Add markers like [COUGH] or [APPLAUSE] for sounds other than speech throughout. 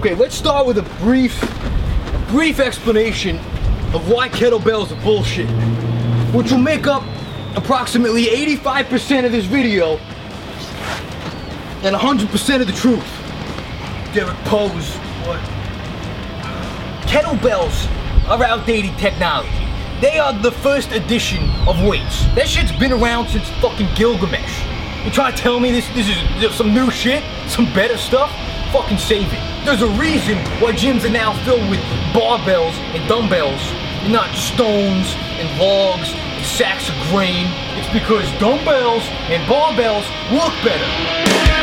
Okay, let's start with a brief, brief explanation of why kettlebells are bullshit, which will make up approximately 85% of this video and 100% of the truth. Derek Pose, what? Kettlebells are outdated technology. They are the first edition of weights. That shit's been around since fucking Gilgamesh. You trying to tell me this this is some new shit? Some better stuff? Fucking save it. There's a reason why gyms are now filled with barbells and dumbbells, and not stones and logs and sacks of grain. It's because dumbbells and barbells look better.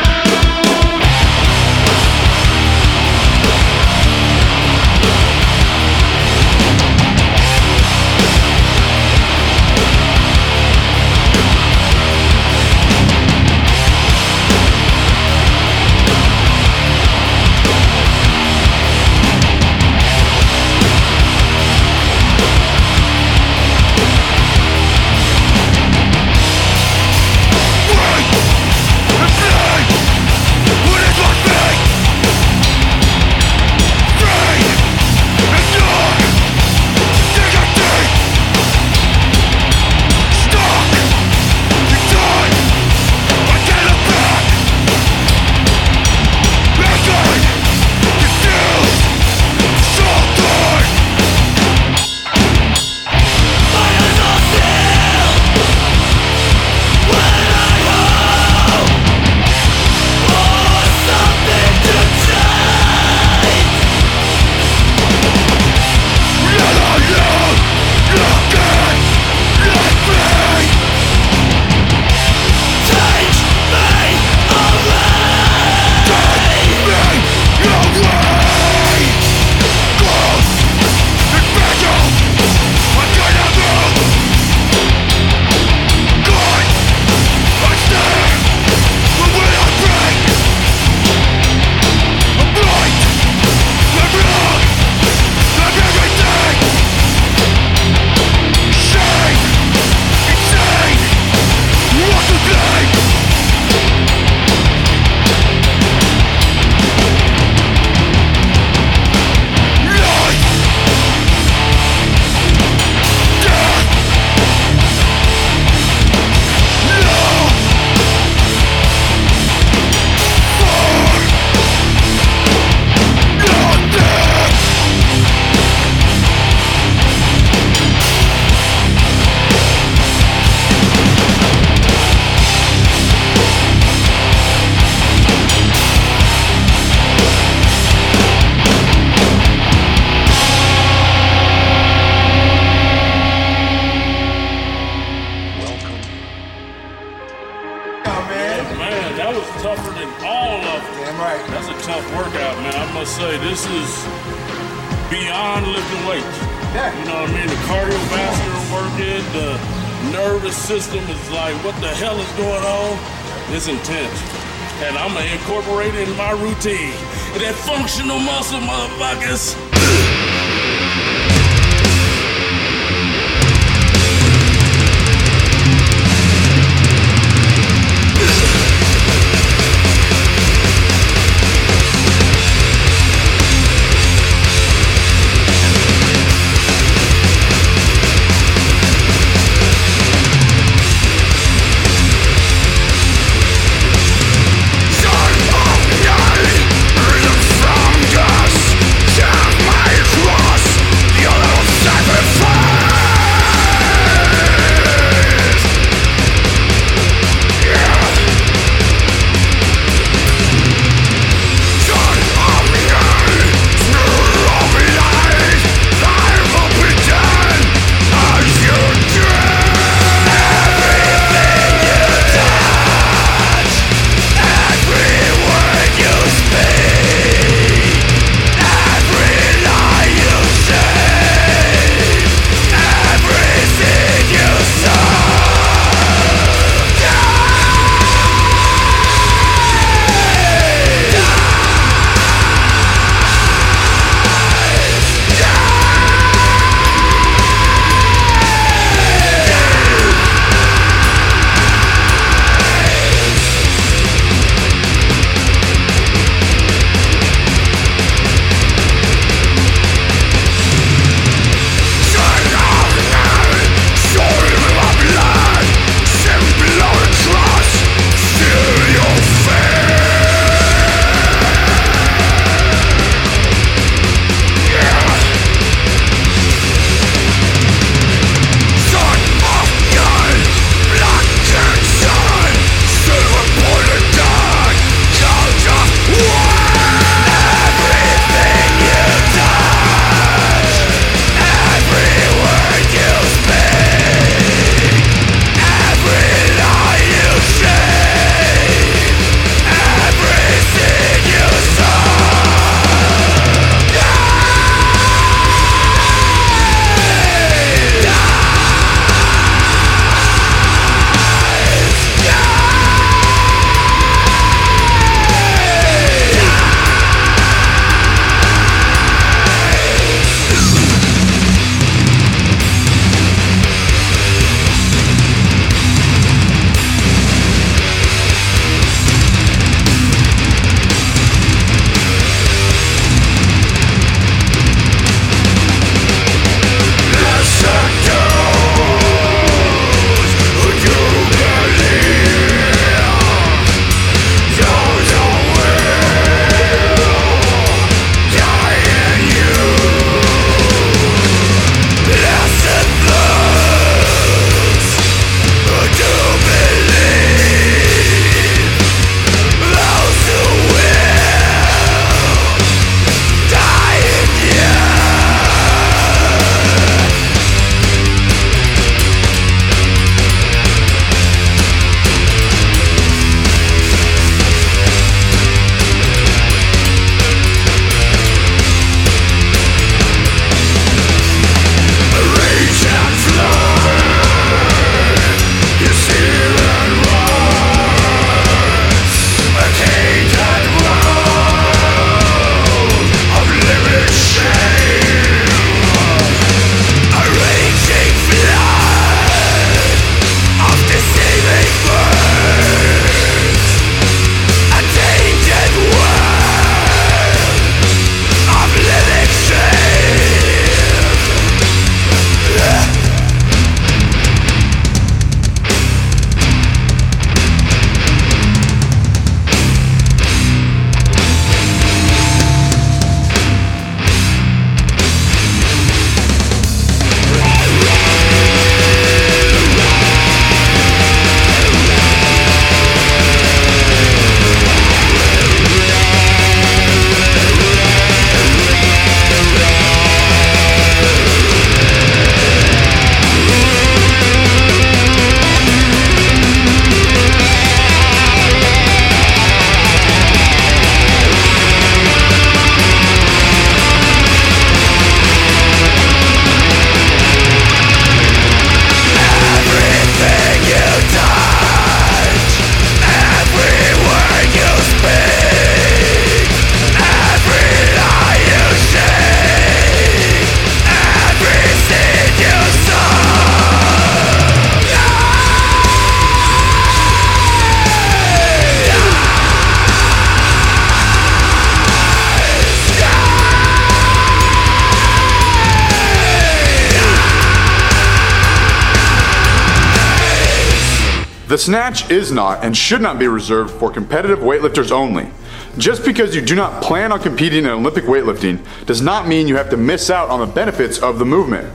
The snatch is not and should not be reserved for competitive weightlifters only. Just because you do not plan on competing in Olympic weightlifting does not mean you have to miss out on the benefits of the movement.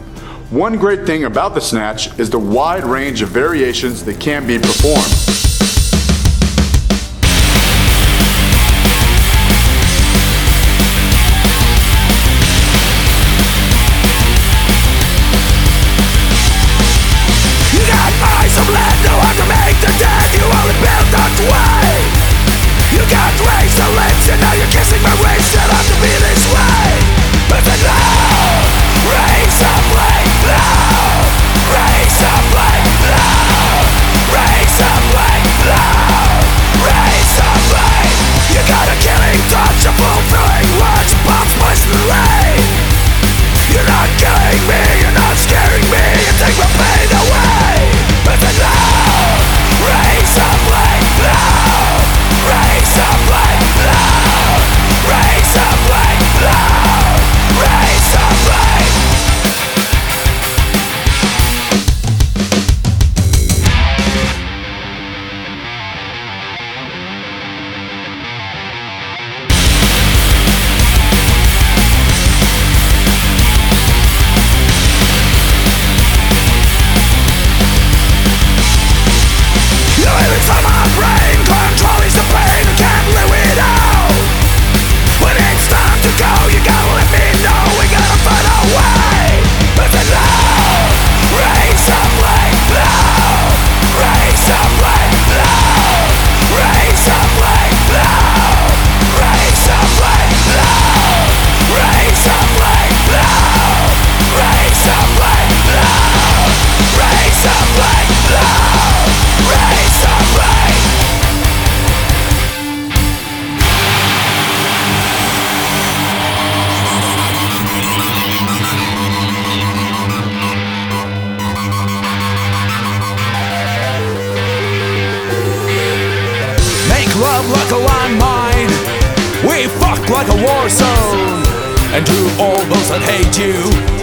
One great thing about the snatch is the wide range of variations that can be performed. Dmitry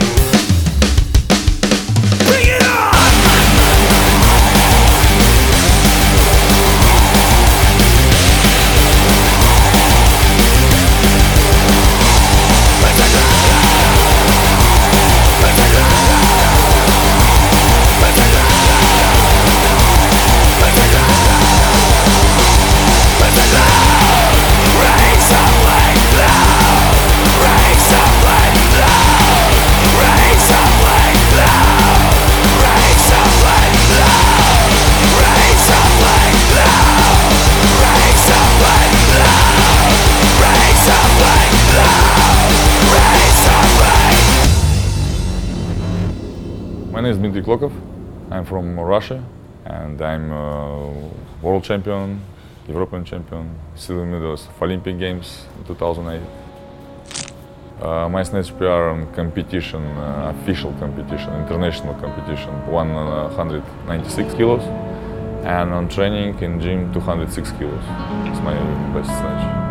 I'm from Russia and I'm a world champion, European champion, silver medalist of Olympic Games 2008. Uh, my snatch PR on competition, uh, official competition, international competition, 196 kilos, and on training in gym 206 kilos. It's my best snatch.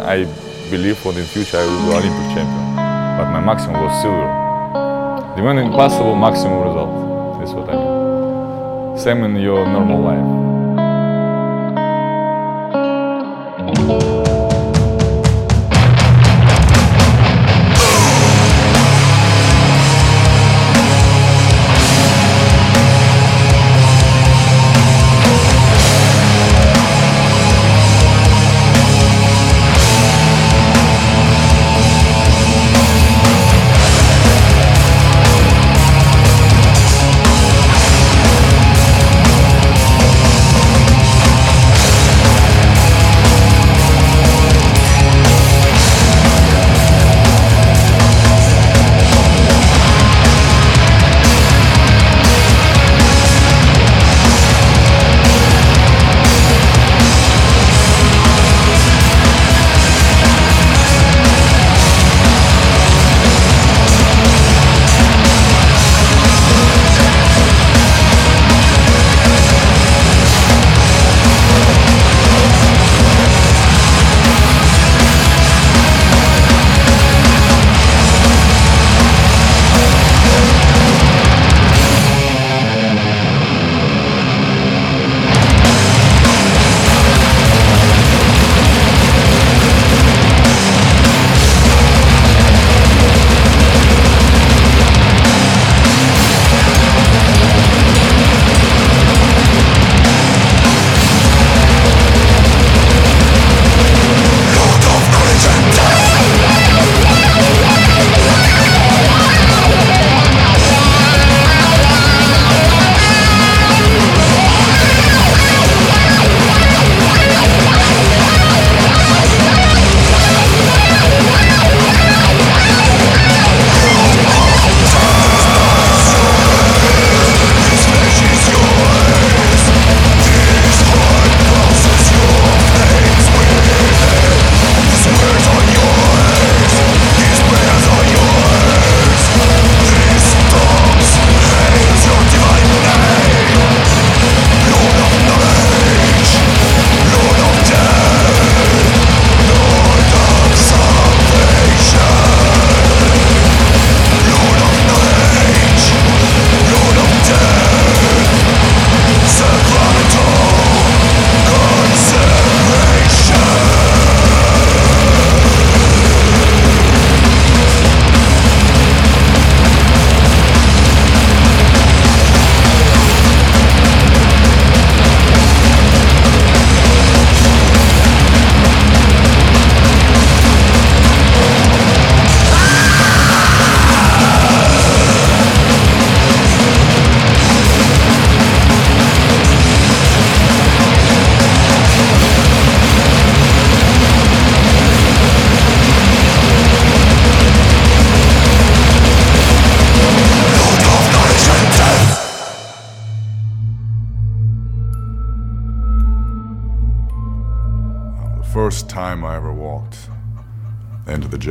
I believe for the future I will be Olympic champion, but my maximum was silver. The only impossible maximum result. That's what I mean. Same in your normal life.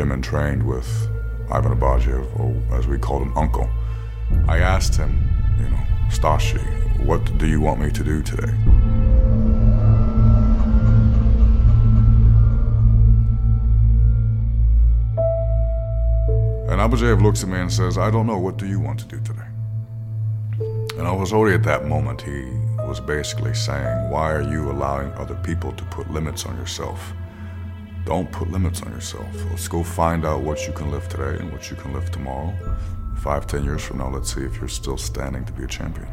The and trained with Ivan Abadjiev, or as we called him, Uncle, I asked him, you know, Stashi, what do you want me to do today? And Abadjiev looks at me and says, I don't know, what do you want to do today? And I was already at that moment, he was basically saying, Why are you allowing other people to put limits on yourself? Don't put limits on yourself. Let's go find out what you can live today and what you can live tomorrow. Five, ten years from now, let's see if you're still standing to be a champion.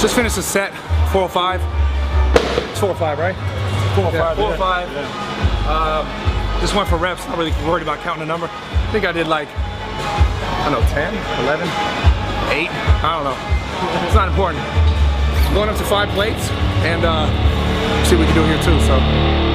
Just finished a set, 405. It's 405, right? 405. 405. Um, just went for reps. Not really worried about counting the number. I think I did like, I don't know, 10, 11, 8. I don't know. It's not important. Going up to five plates and uh, see what we can do here too. So.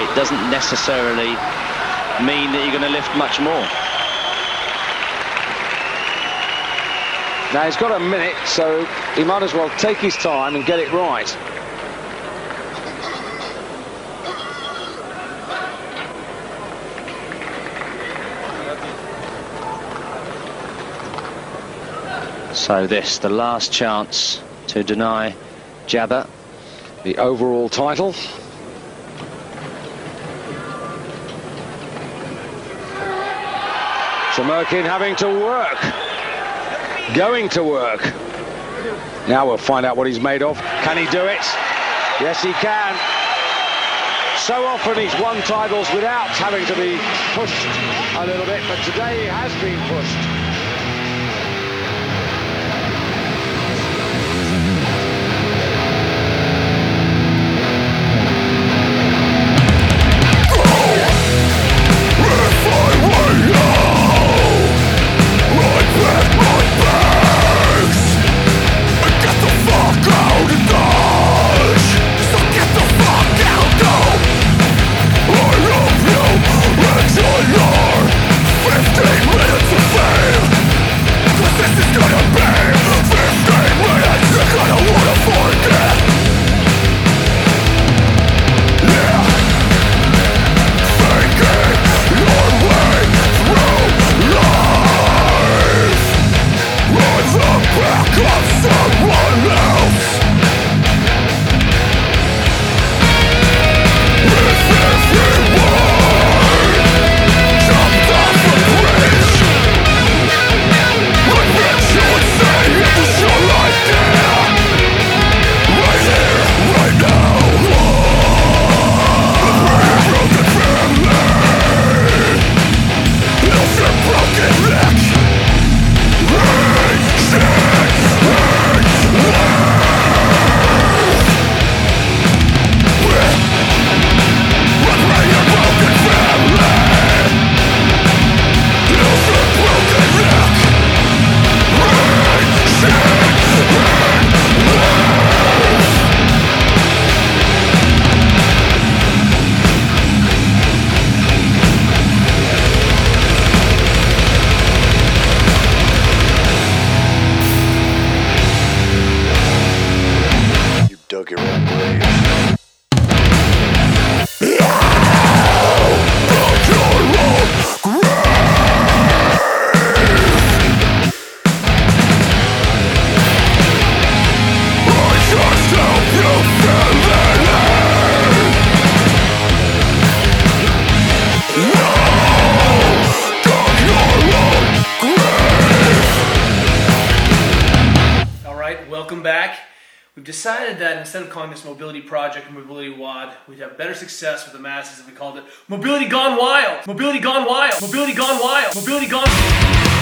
Weight doesn't necessarily mean that you're going to lift much more. Now he's got a minute, so he might as well take his time and get it right. So this, the last chance to deny Jabba the overall title. Chemerkin having to work. Going to work. Now we'll find out what he's made of. Can he do it? Yes, he can. So often he's won titles without having to be pushed a little bit, but today he has been pushed. The masses if we called it Mobility Gone Wild. Mobility Gone Wild. Mobility Gone Wild. Mobility Gone.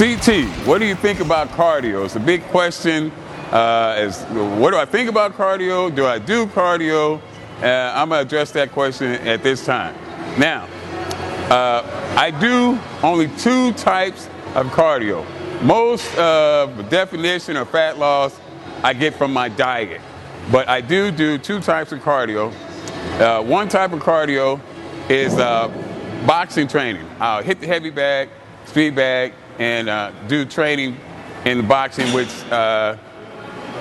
CT, what do you think about cardio? It's a big question. Uh, is what do I think about cardio? Do I do cardio? Uh, I'm gonna address that question at this time. Now, uh, I do only two types of cardio. Most of the definition of fat loss I get from my diet, but I do do two types of cardio. Uh, one type of cardio is uh, boxing training. I'll hit the heavy bag, speed bag, and uh, do training in boxing, which, uh,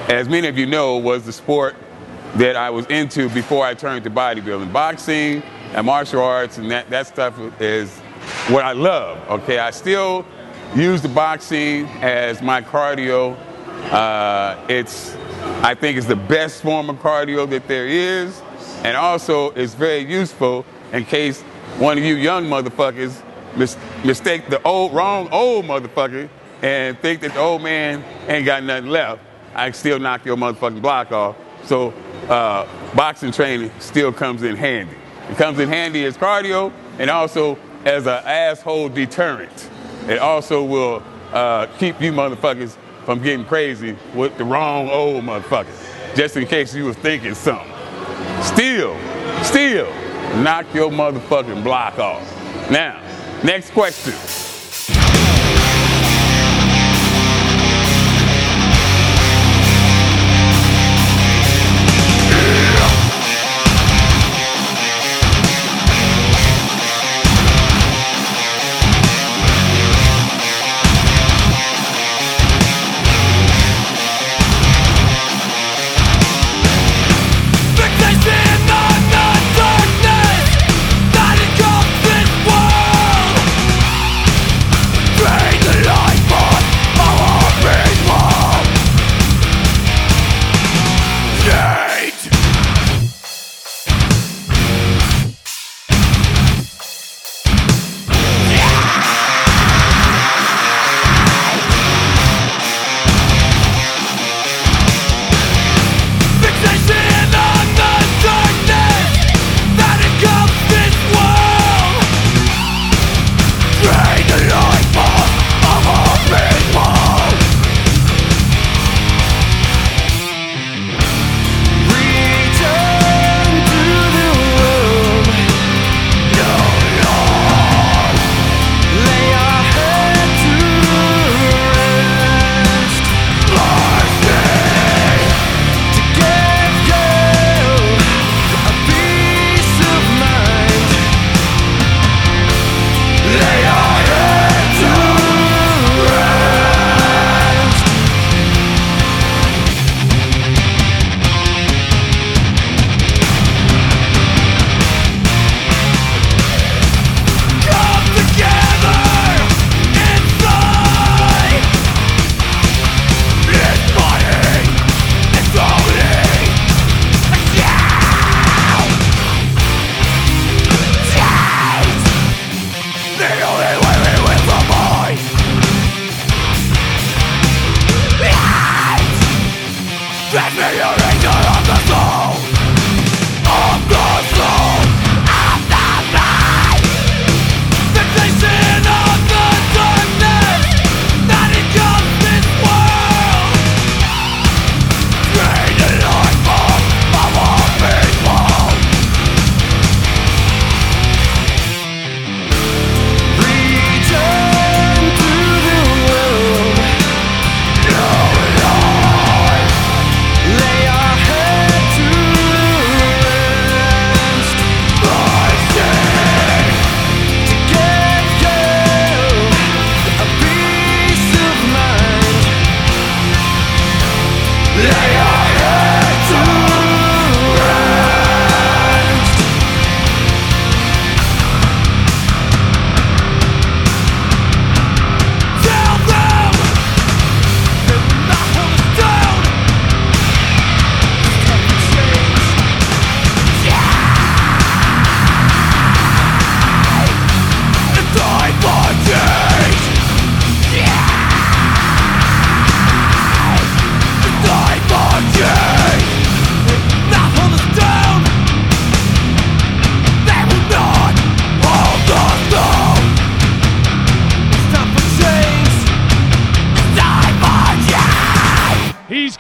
as many of you know, was the sport that I was into before I turned to bodybuilding. Boxing and martial arts and that, that stuff is what I love. Okay, I still use the boxing as my cardio. Uh, it's, I think, it's the best form of cardio that there is, and also it's very useful in case one of you young motherfuckers mis- mistake the old, wrong old motherfucker and think that the old man ain't got nothing left. I can still knock your motherfucking block off. So uh, boxing training still comes in handy. It comes in handy as cardio and also as an asshole deterrent. It also will uh, keep you motherfuckers from getting crazy with the wrong old motherfucker, just in case you was thinking something. Still, still, knock your motherfucking block off. Now, next question.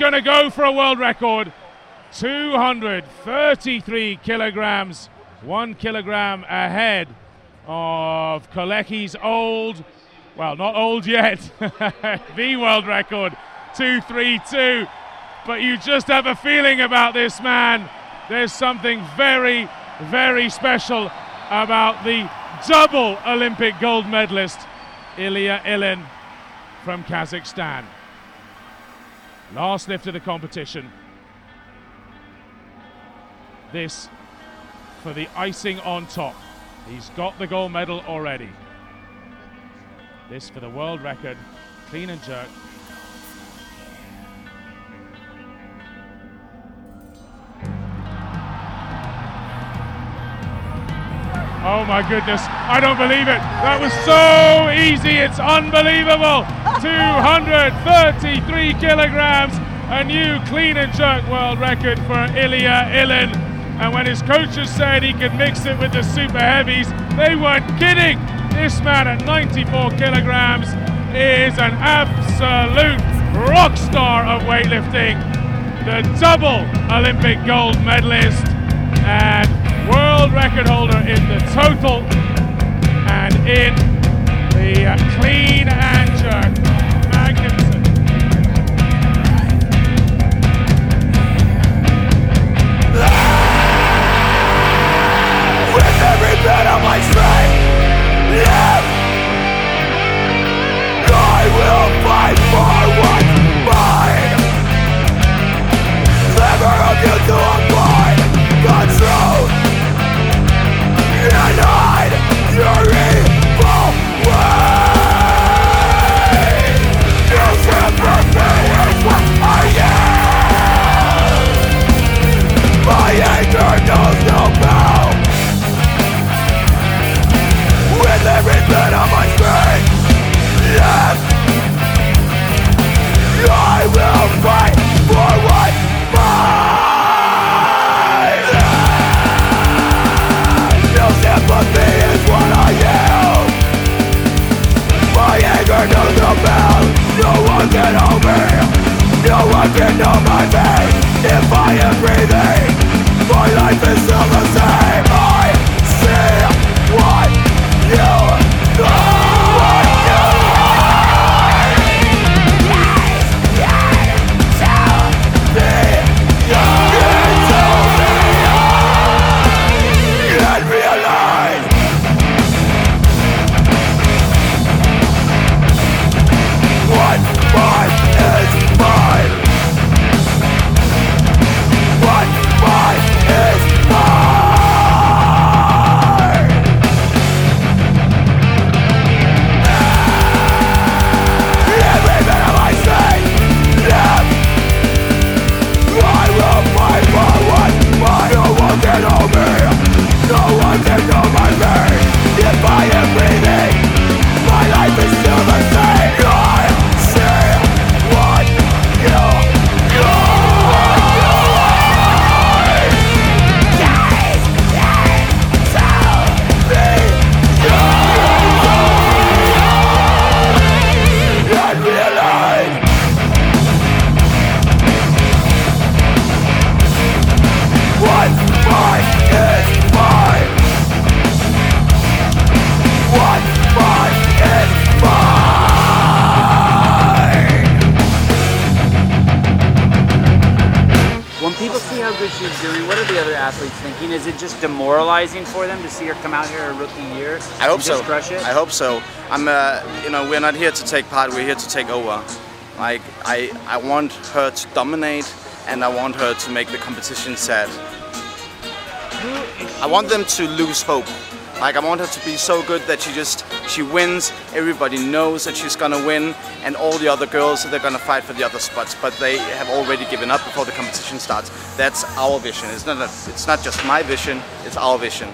Going to go for a world record 233 kilograms, one kilogram ahead of Kolecki's old, well, not old yet, [LAUGHS] the world record 232. But you just have a feeling about this man. There's something very, very special about the double Olympic gold medalist, Ilya Ilyin from Kazakhstan. Last lift of the competition. This for the icing on top. He's got the gold medal already. This for the world record, clean and jerk. Oh my goodness, I don't believe it. That was so easy, it's unbelievable. 233 kilograms, a new clean and jerk world record for Ilya Ilyin. And when his coaches said he could mix it with the super heavies, they weren't kidding. This man at 94 kilograms is an absolute rock star of weightlifting. The double Olympic gold medalist and world record holder in the total and in the uh, clean and jerk. With every bit of my strength I will fight for demoralizing for them to see her come out here a rookie year? I hope so. Crush it. I hope so. I'm, uh, you know, we're not here to take part. We're here to take over. Like I, I want her to dominate, and I want her to make the competition sad. I want them to lose hope. Like I want her to be so good that she just she wins. Everybody knows that she's gonna win, and all the other girls they're gonna fight for the other spots, but they have already given up before the competition starts. That's our vision. It's not a, it's not just my vision. It's our vision.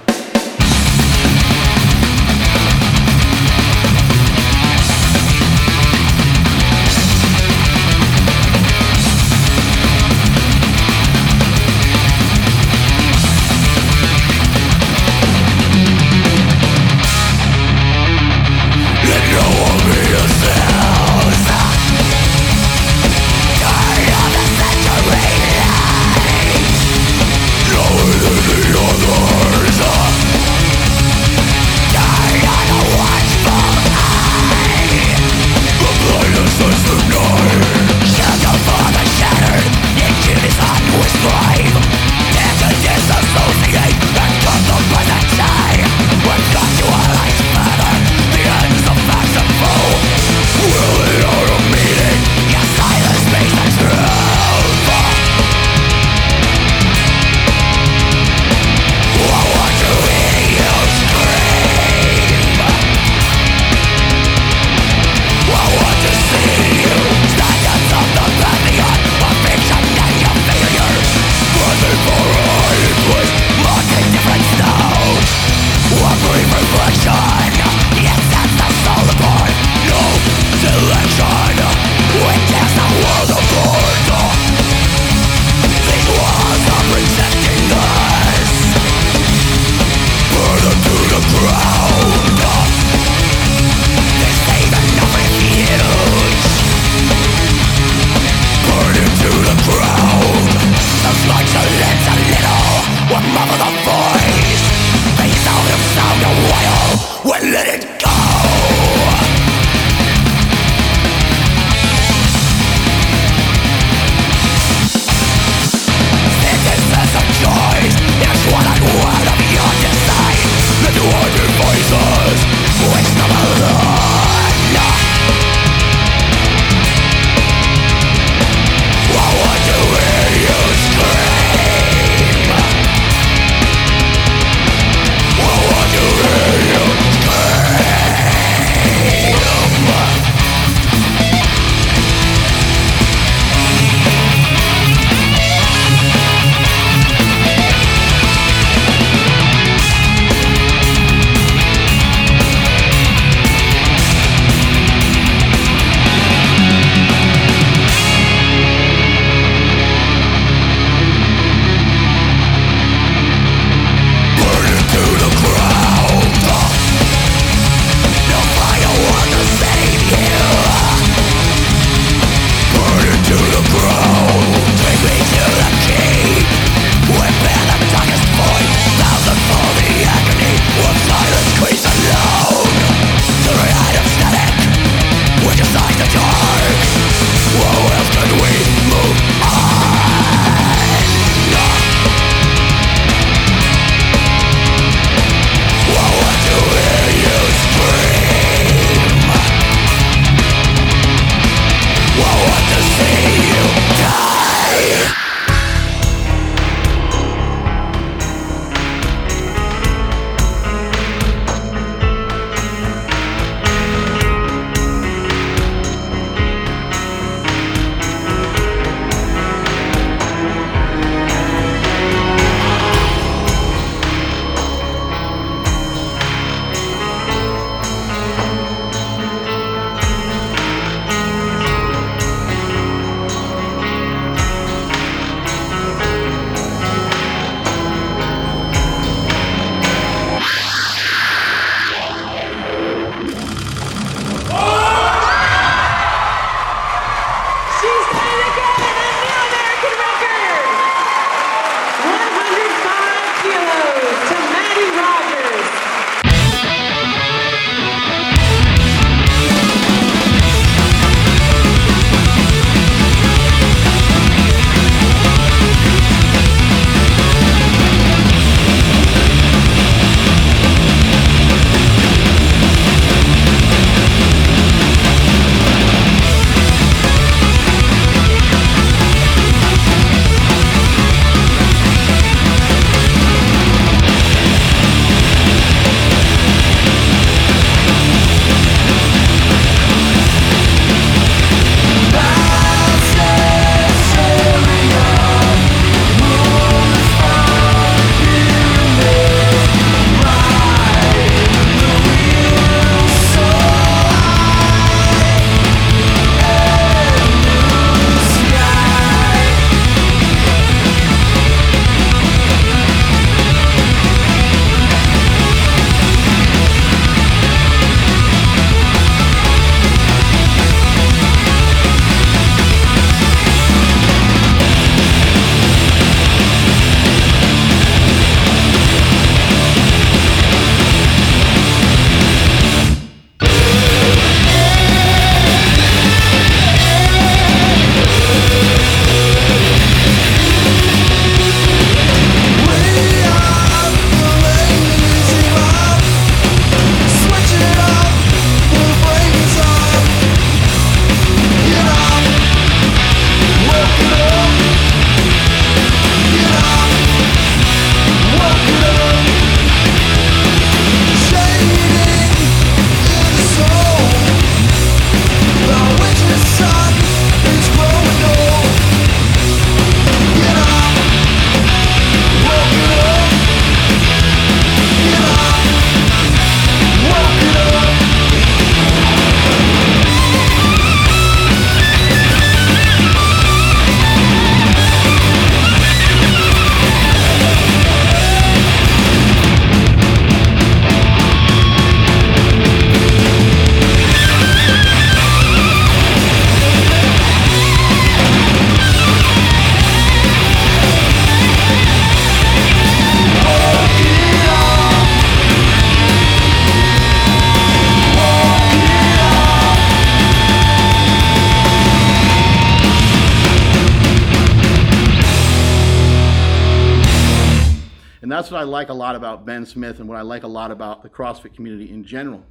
Like a lot about Ben Smith and what I like a lot about the CrossFit community in general.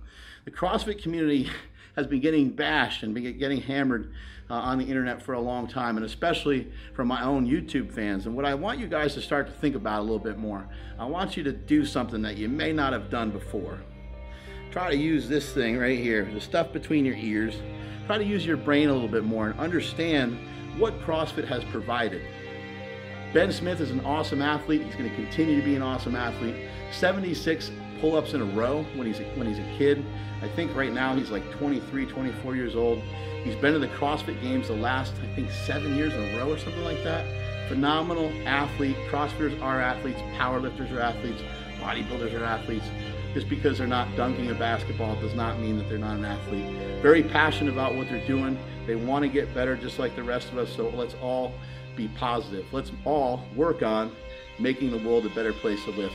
The CrossFit community [LAUGHS] has been getting bashed and been getting hammered uh, on the internet for a long time, and especially from my own YouTube fans. And what I want you guys to start to think about a little bit more, I want you to do something that you may not have done before. Try to use this thing right here, the stuff between your ears. Try to use your brain a little bit more and understand what CrossFit has provided. Ben Smith is an awesome athlete. He's going to continue to be an awesome athlete. 76 pull-ups in a row when he's a, when he's a kid. I think right now he's like 23, 24 years old. He's been to the CrossFit Games the last, I think, seven years in a row or something like that. Phenomenal athlete. CrossFitters are athletes. Powerlifters are athletes. Bodybuilders are athletes. Just because they're not dunking a basketball does not mean that they're not an athlete. Very passionate about what they're doing. They want to get better just like the rest of us. So let's all be positive. Let's all work on making the world a better place to live.